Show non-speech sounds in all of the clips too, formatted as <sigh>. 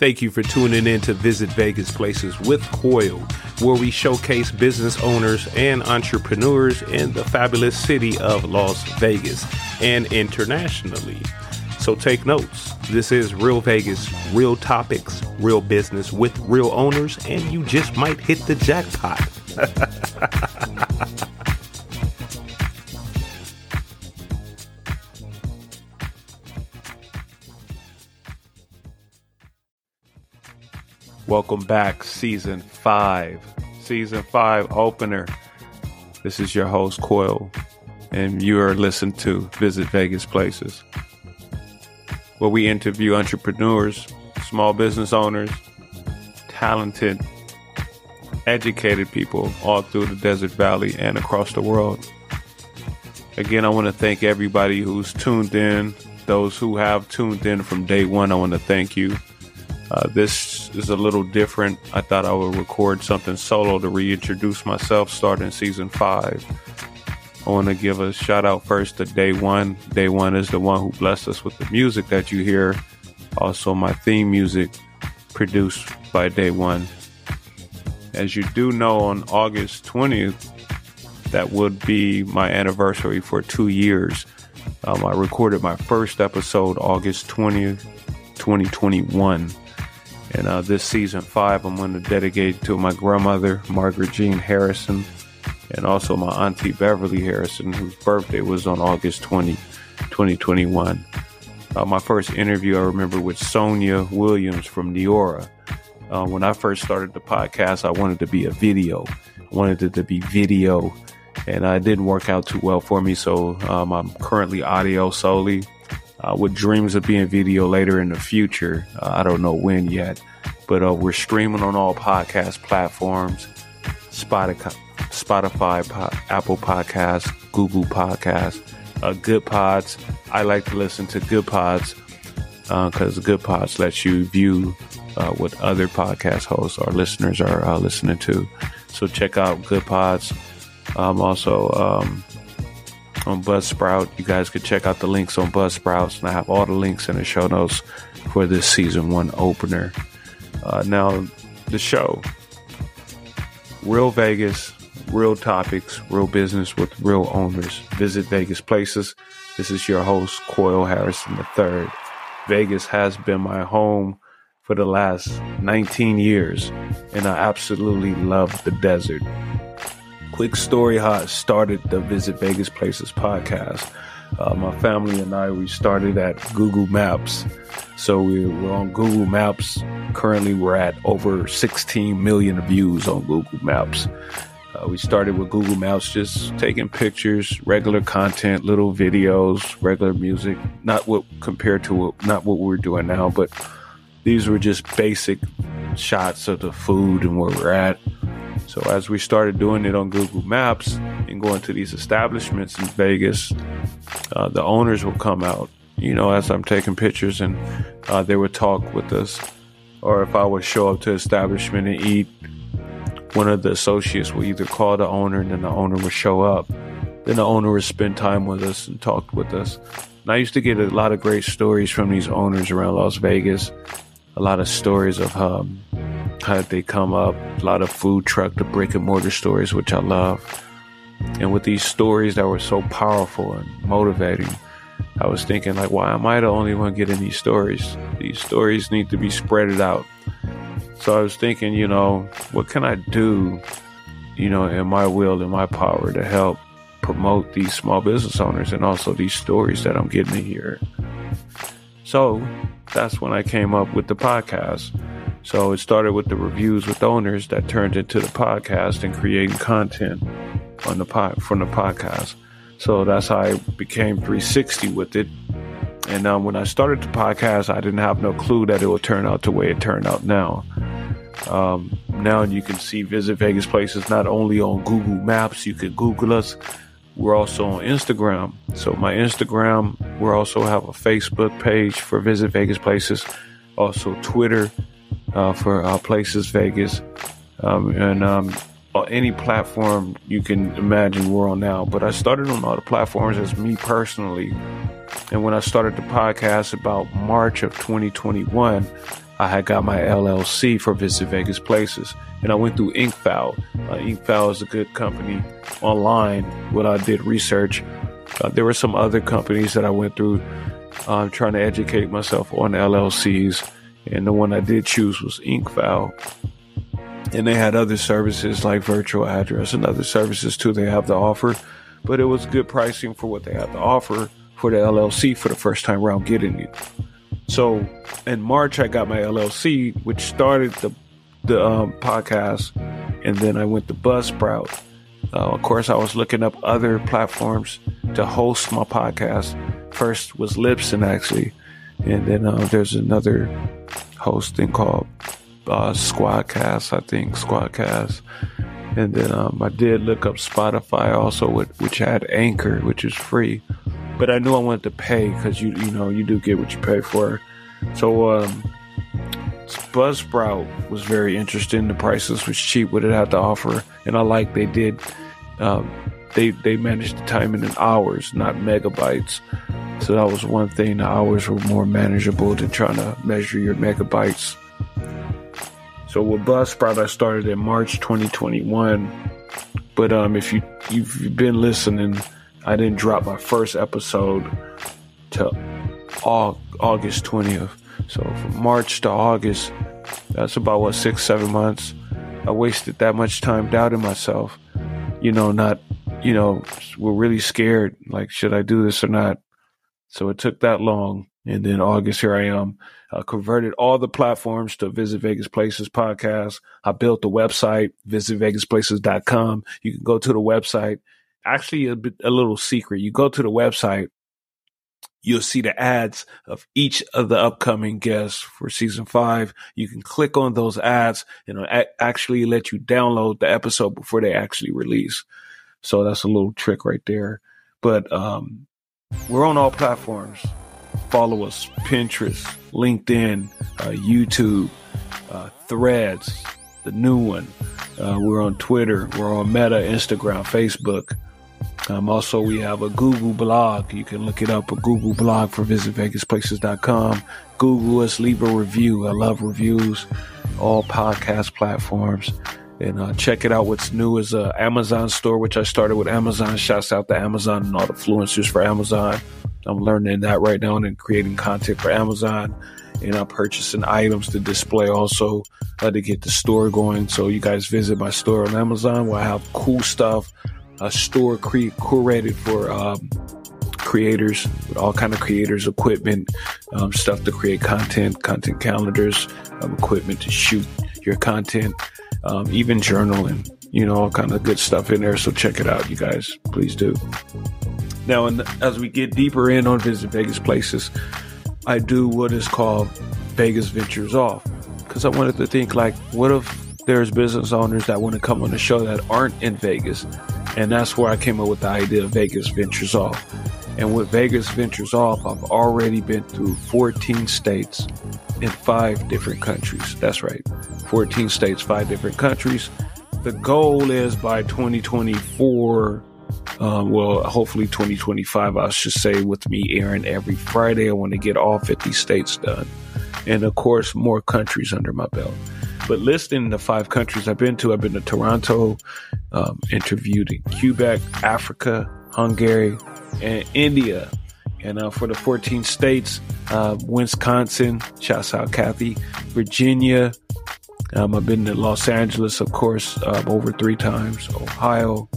Thank you for tuning in to Visit Vegas Places with Coyal, where we showcase business owners and entrepreneurs in the fabulous city of Las Vegas and internationally. So take notes. This is Real Vegas, real topics, real business with real owners, and you just might hit the jackpot. <laughs> Welcome back, season five. Season five opener. This is your host, Coyal, and you are listening to Visit Vegas Places, where we interview entrepreneurs, small business owners, talented, educated people all through the Desert Valley and across the world. Again, I want to thank everybody who's tuned in, those who have tuned in from day one. I want to thank you. Uh, this is a little different. I thought I would record something solo to reintroduce myself starting season five. I want to give a shout out first to Day One. Day One is the one who blessed us with the music that you hear. Also, my theme music produced by Day One. As you do know, on August 20th, that would be my anniversary for two years. Um, I recorded my first episode August 20th, 2021. And uh, this season five, I'm going to dedicate to my grandmother, Margaret Jean Harrison, and also my auntie, Beverly Harrison, whose birthday was on August 20, 2021. Uh, my first interview, I remember, with Sonia Williams from Neora. Uh, when I first started the podcast, I wanted to be a video. I wanted it to be video, and uh, it didn't work out too well for me. So um, I'm currently audio solely uh, with dreams of being video later in the future. Uh, I don't know when yet, but uh, we're streaming on all podcast platforms Spotify, Spotify Apple Podcasts, Google Podcasts, uh, Good Pods. I like to listen to Good Pods because uh, Good Pods lets you view uh, what other podcast hosts or listeners are listening to. So check out Good Pods. Um, also, um, on Buzzsprout. You guys could check out the links on Buzzsprouts, and I have all the links in the show notes for this season one opener. Uh, now, the show Real Vegas, real topics, real business with real owners. Visit Vegas places. This is your host, Coyal Harrison III. Vegas has been my home for the last 19 years, and I absolutely love the desert quick story how I started the Visit Vegas Places podcast. Uh, my family and I, we started at Google Maps. So we, we're on Google Maps. Currently, we're at over 16 million views on Google Maps. Uh, we started with Google Maps, just taking pictures, regular content, little videos, regular music. Not what compared to what, not what we're doing now, but these were just basic shots of the food and where we're at. So as we started doing it on Google Maps and going to these establishments in Vegas, uh, the owners will come out, you know, as I'm taking pictures and uh, they would talk with us. Or if I would show up to establishment and eat, one of the associates will either call the owner and then the owner would show up. Then the owner would spend time with us and talk with us. And I used to get a lot of great stories from these owners around Las Vegas. A lot of stories of um, how they come up? A lot of food truck, the brick and mortar stories, which I love. And with these stories that were so powerful and motivating, I was thinking like, why am I the only one getting these stories? These stories need to be spreaded out. So I was thinking, you know, what can I do, you know, in my will, in my power to help promote these small business owners and also these stories that I'm getting to hear. So that's when I came up with the podcast. So it started with the reviews with owners that turned into the podcast and creating content on the pod from the podcast. So that's how I became 360 with it. And um, when I started the podcast, I didn't have no clue that it would turn out the way it turned out now. Um, now you can see Visit Vegas Places not only on Google Maps, you can Google us. We're also on Instagram. So my Instagram, we also have a Facebook page for Visit Vegas Places, also Twitter uh, for uh, Places Vegas, um, and um, any platform you can imagine we're on now. But I started on all the platforms as me personally, and when I started the podcast about March of 2021, I had got my LLC for Visit Vegas Places, and I went through Incfile. Uh, is a good company online. When I did research, uh, there were some other companies that I went through uh, trying to educate myself on LLCs, and the one I did choose was Incfile. And they had other services like virtual address and other services too they have to offer, but it was good pricing for what they had to offer for the LLC for the first time around getting it. So in March, I got my LLC, which started the the um, podcast, and then I went to Buzzsprout. Uh, of course, I was looking up other platforms to host my podcast. First was Libsyn, actually, and then uh, there's another hosting called uh, Squadcast, I think Squadcast. And then um, I did look up Spotify also, which had Anchor, which is free but I knew I wanted to pay because you you know you do get what you pay for. So um, Buzzsprout was very interesting. The prices was cheap, what it had to offer, and I like they did. Um, they they managed to time in hours, not megabytes. So that was one thing. The hours were more manageable than trying to measure your megabytes. So with Buzzsprout, I started in March 2021. But um, if you you've been listening I didn't drop my first episode till August 20th. So from March to August, that's about what six, seven months. I wasted that much time doubting myself. You know, not, you know, we're really scared. Like, should I do this or not? So it took that long. And then August, here I am. I converted all the platforms to Visit Vegas Places podcast. I built the website, visitvegasplaces.com. You can go to the website actually a, bit, a little secret. You go to the website, you'll see the ads of each of the upcoming guests for season five. You can click on those ads and a- actually let you download the episode before they actually release. So that's a little trick right there. But um, we're on all platforms. Follow us Pinterest, LinkedIn, uh, YouTube, uh, Threads, the new one. Uh, we're on Twitter. We're on Meta, Instagram, Facebook. Um, also, we have a Google blog. You can look it up, a Google blog for visitvegasplaces.com. Google us, leave a review. I love reviews, all podcast platforms. And uh, check it out. What's new is a Amazon store, which I started with Amazon. Shouts out to Amazon and all the influencers for Amazon. I'm learning that right now and creating content for Amazon. And I'm purchasing items to display also uh, to get the store going. So you guys visit my store on Amazon where I have cool stuff a store cre- curated for um, creators with all kind of creators equipment um, stuff to create content content calendars um, equipment to shoot your content um, even journaling you know all kind of good stuff in there. So check it out you guys. Please do. Now and as we get deeper in on visit vegas places i do what is called vegas ventures off. Because i wanted to think like what if there's business owners that want to come on the show that aren't in vegas? And that's where I came up with the idea of Vegas Ventures Off. And with Vegas Ventures Off, I've already been through 14 states in five different countries. That's right. 14 states, five different countries. The goal is by 2024, um, well, hopefully 2025, I should say, with me airing every Friday, I want to get all 50 states done. And of course, more countries under my belt. But listing the five countries I've been to, I've been to Toronto, um, interviewed in Quebec, Africa, Hungary, and India. And uh, for the 14 states, uh, Wisconsin, shouts out Kathy, Virginia. Um, I've been to Los Angeles, of course, uh, over three times. Ohio,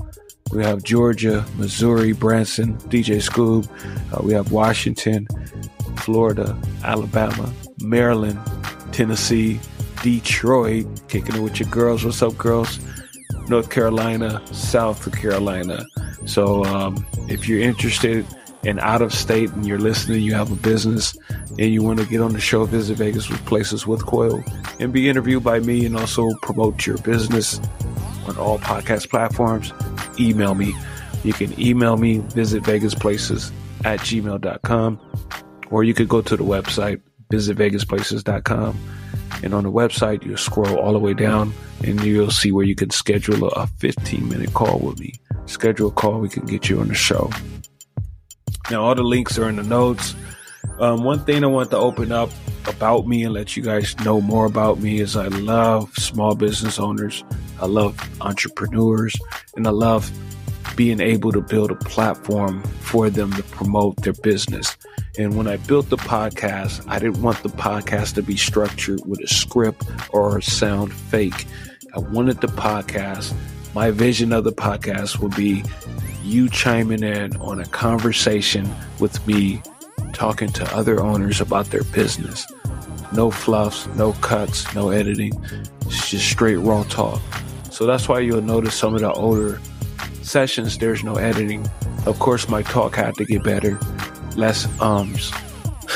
we have Georgia, Missouri, Branson, DJ Scoob. Uh, we have Washington, Florida, Alabama, Maryland, Tennessee, Detroit, kicking it with your girls. What's up, girls? North Carolina, South Carolina. So um, if you're interested in out of state and you're listening, you have a business and you want to get on the show, visit Vegas with Places with Coyal and be interviewed by me and also promote your business on all podcast platforms, email me. You can email me, visit Vegas Places at gmail.com, or you could go to the website, visitvegasplaces.com and on the website, you'll scroll all the way down and you'll see where you can schedule a 15 minute call with me. Schedule a call, we can get you on the show. Now, all the links are in the notes. Um, one thing I want to open up about me and let you guys know more about me is I love small business owners. I love entrepreneurs and I love being able to build a platform for them to promote their business. And when I built the podcast, I didn't want the podcast to be structured with a script or sound fake. I wanted the podcast, my vision of the podcast would be you chiming in on a conversation with me talking to other owners about their business. No fluffs, no cuts, no editing. It's just straight raw talk. So that's why you'll notice some of the older sessions, there's no editing. Of course, my talk had to get better, less ums.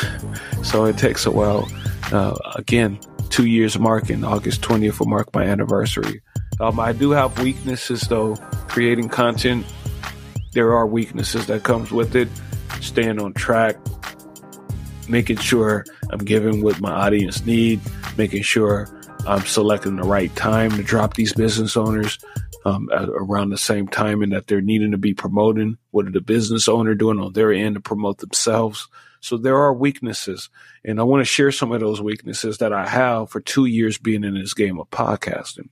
<laughs> so it takes a while. Uh, again, two years marking August 20th will mark my anniversary. Um, I do have weaknesses though. Creating content, there are weaknesses that comes with it. Staying on track, making sure I'm giving what my audience need, making sure I'm selecting the right time to drop these business owners um, around the same time and that they're needing to be promoting. What are the business owner doing on their end to promote themselves? So there are weaknesses and I want to share some of those weaknesses that I have for two years being in this game of podcasting.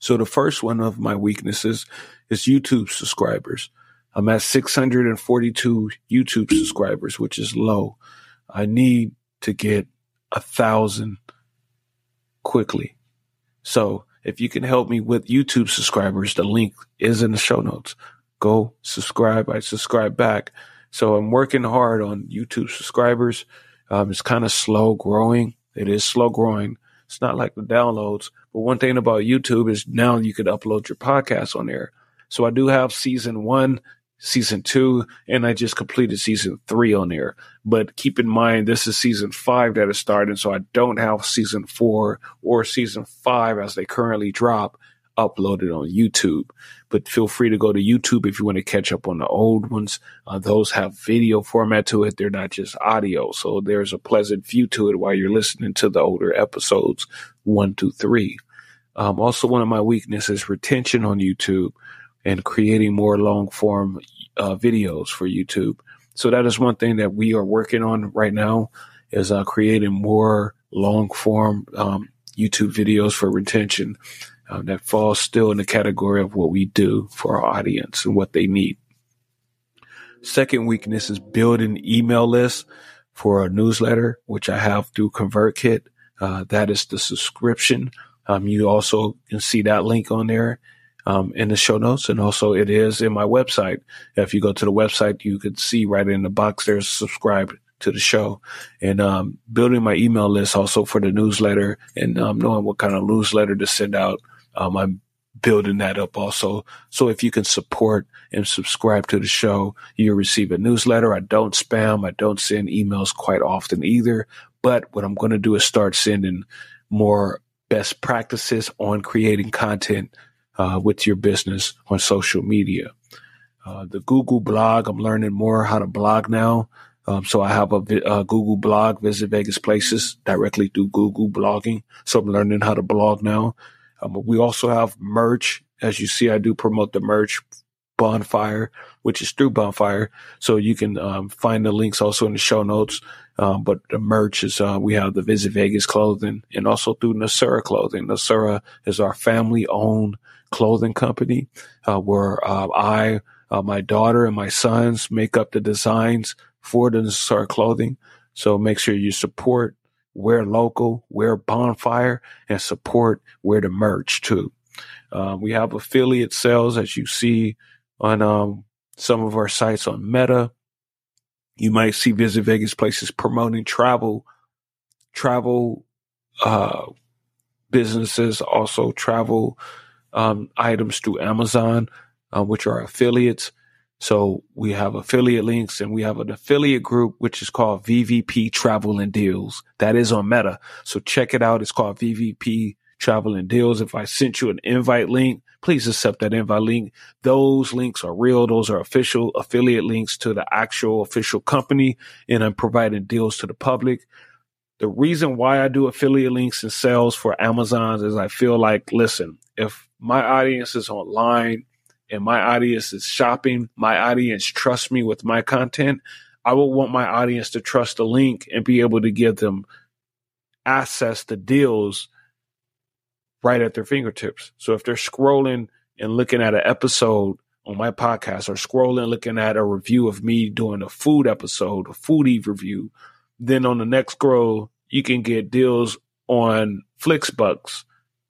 So the first one of my weaknesses is YouTube subscribers. I'm at 642 YouTube subscribers, which is low. I need to get a thousand quickly. So if you can help me with YouTube subscribers, the link is in the show notes. Go subscribe. I subscribe back. So I'm working hard on YouTube subscribers. Um, it's kind of slow growing. It is slow growing. It's not like the downloads. But one thing about YouTube is now you could upload your podcast on there. So I do have season one season two, and I just completed season three on there. But keep in mind, this is season five that is starting, so I don't have season four or season five as they currently drop uploaded on YouTube. But feel free to go to YouTube if you want to catch up on the old ones. Uh, those have video format to it. They're not just audio. So there's a pleasant view to it while you're listening to the older episodes one, two, three. Um, also, one of my weaknesses retention on YouTube and creating more long form uh, videos for YouTube. So that is one thing that we are working on right now is uh, creating more long form um, YouTube videos for retention uh, that falls still in the category of what we do for our audience and what they need. Second weakness is building email lists for a newsletter, which I have through ConvertKit. Uh, that is the subscription. Um, you also can see that link on there um, in the show notes, and also it is in my website. If you go to the website, you could see right in the box there's subscribe to the show, and um, building my email list also for the newsletter, and um, knowing what kind of newsletter to send out. Um, I'm building that up also. So if you can support and subscribe to the show, you'll receive a newsletter. I don't spam. I don't send emails quite often either. But what I'm going to do is start sending more best practices on creating content uh, with your business on social media. Uh, the Google blog, I'm learning more how to blog now. Um, so I have a, a, Google blog, Visit Vegas Places, directly through Google blogging. So I'm learning how to blog now. Um, we also have merch. As you see, I do promote the merch bonfire, which is through bonfire. So you can um, find the links also in the show notes. Um, but the merch is, uh, we have the Visit Vegas clothing and also through Nasura clothing. Nasura is our family owned clothing company, uh, where, uh, I, uh, my daughter and my sons make up the designs for the Nasura clothing. So make sure you support, wear local, wear bonfire and support, wear the merch too. Uh, we have affiliate sales as you see on, um, some of our sites on Meta. You might see Visit Vegas places promoting travel, travel, uh, businesses, also travel, um, items through Amazon, uh, which are affiliates. So we have affiliate links and we have an affiliate group, which is called VVP Travel and Deals. That is on Meta. So check it out. It's called VVP Travel and Deals. If I sent you an invite link, please accept that invite link. Those links are real. Those are official affiliate links to the actual official company and I'm providing deals to the public. The reason why I do affiliate links and sales for Amazon is I feel like, listen, if my audience is online and my audience is shopping, my audience trusts me with my content, I would want my audience to trust the link and be able to give them access to deals right at their fingertips. So if they're scrolling and looking at an episode on my podcast or scrolling looking at a review of me doing a food episode, a foodie review, then on the next scroll, you can get deals on FlixBus.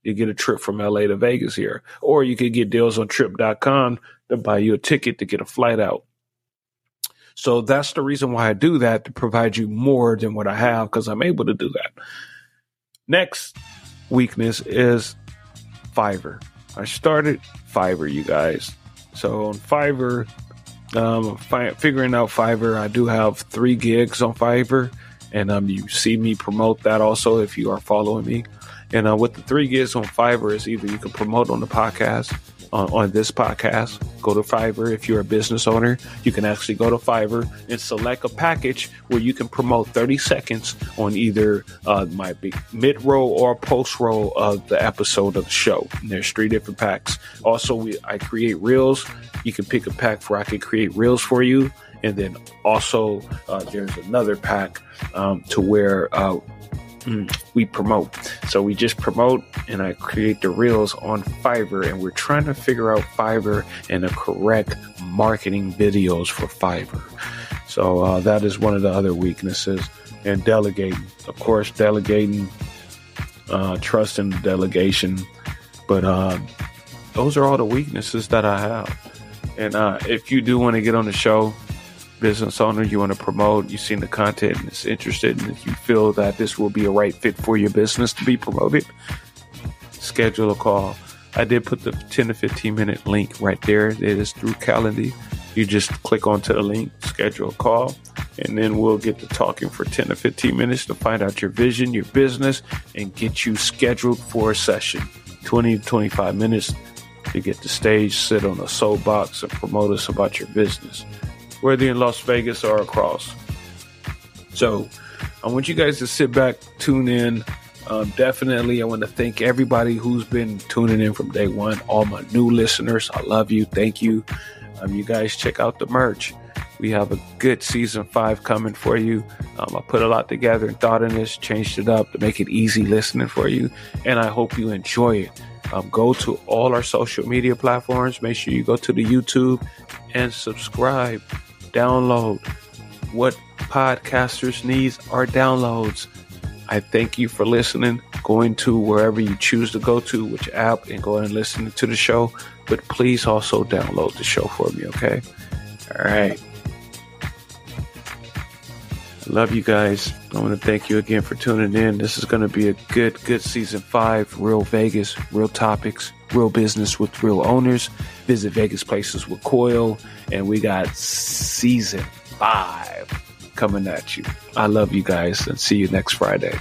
You get a trip from LA to Vegas here. Or you could get deals on trip.com to buy you a ticket to get a flight out. So that's the reason why I do that to provide you more than what I have because I'm able to do that. Next weakness is Fiverr. I started Fiverr, you guys. So on Fiverr, um, fi- figuring out Fiverr, I do have three gigs on Fiverr, and um, you see me promote that also if you are following me. And uh, with the three gigs on Fiverr is either you can promote on the podcast, on, on this podcast. Go to Fiverr. If you're a business owner, you can actually go to Fiverr and select a package where you can promote 30 seconds on either uh, my mid roll or post roll of the episode of the show. And there's three different packs. Also, we I create reels. You can pick a pack where I can create reels for you. And then also, uh, there's another pack um, to where uh, we promote. So we just promote and I create the reels on Fiverr and we're trying to figure out Fiverr and the correct marketing videos for Fiverr. So uh, that is one of the other weaknesses. And delegating, of course, delegating, uh, trust and delegation. But uh, those are all the weaknesses that I have. And uh, if you do want to get on the show, business owner you want to promote, you've seen the content and it's interested, and you feel that this will be a right fit for your business to be promoted, schedule a call. I did put the 10 to 15 minute link right there. It is through Calendly. You just click onto the link, schedule a call, and then we'll get to talking for 10 to 15 minutes to find out your vision, your business, and get you scheduled for a session. 20 to 25 minutes to get the stage, sit on a soapbox, and promote us about your business whether in Las Vegas or across. So I want you guys to sit back, tune in. Um, definitely, I want to thank everybody who's been tuning in from day one. All my new listeners, I love you. Thank you. Um, you guys check out the merch. We have a good season five coming for you. Um, I put a lot together and thought in this, changed it up to make it easy listening for you. And I hope you enjoy it. Um, go to all our social media platforms. Make sure you go to the YouTube and subscribe download. What podcasters needs are downloads. I thank you for listening, going to wherever you choose to go to, which app, and go and listen to the show. But please also download the show for me, okay? All right. I love you guys. I want to thank you again for tuning in. This is going to be a good, good season five. Real Vegas, real topics, real business with real owners. Visit Vegas Places with Coyal. And we got season five coming at you. I love you guys and see you next Friday.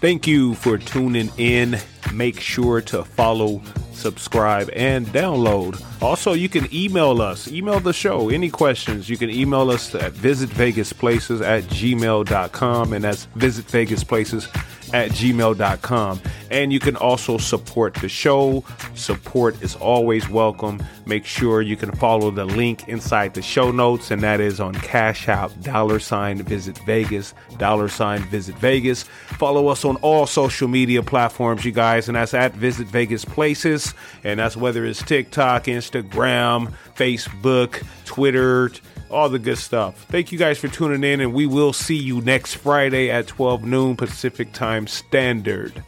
Thank you for tuning in. Make sure to follow, subscribe, and download. Also, you can email us, email the show. Any questions, you can email us at visitvegasplaces at gmail.com, and that's visitvegasplaces at gmail.com. And you can also support the show. Support is always welcome. Make sure you can follow the link inside the show notes, and that is on Cash App, dollar sign visit Vegas, dollar sign visit Vegas. Follow us on all social media platforms, you guys, and that's at Visit Vegas Places. And that's whether it's TikTok, Instagram, Facebook, Twitter all the good stuff. Thank you guys for tuning in, and we will see you next Friday at 12 noon Pacific Time Standard.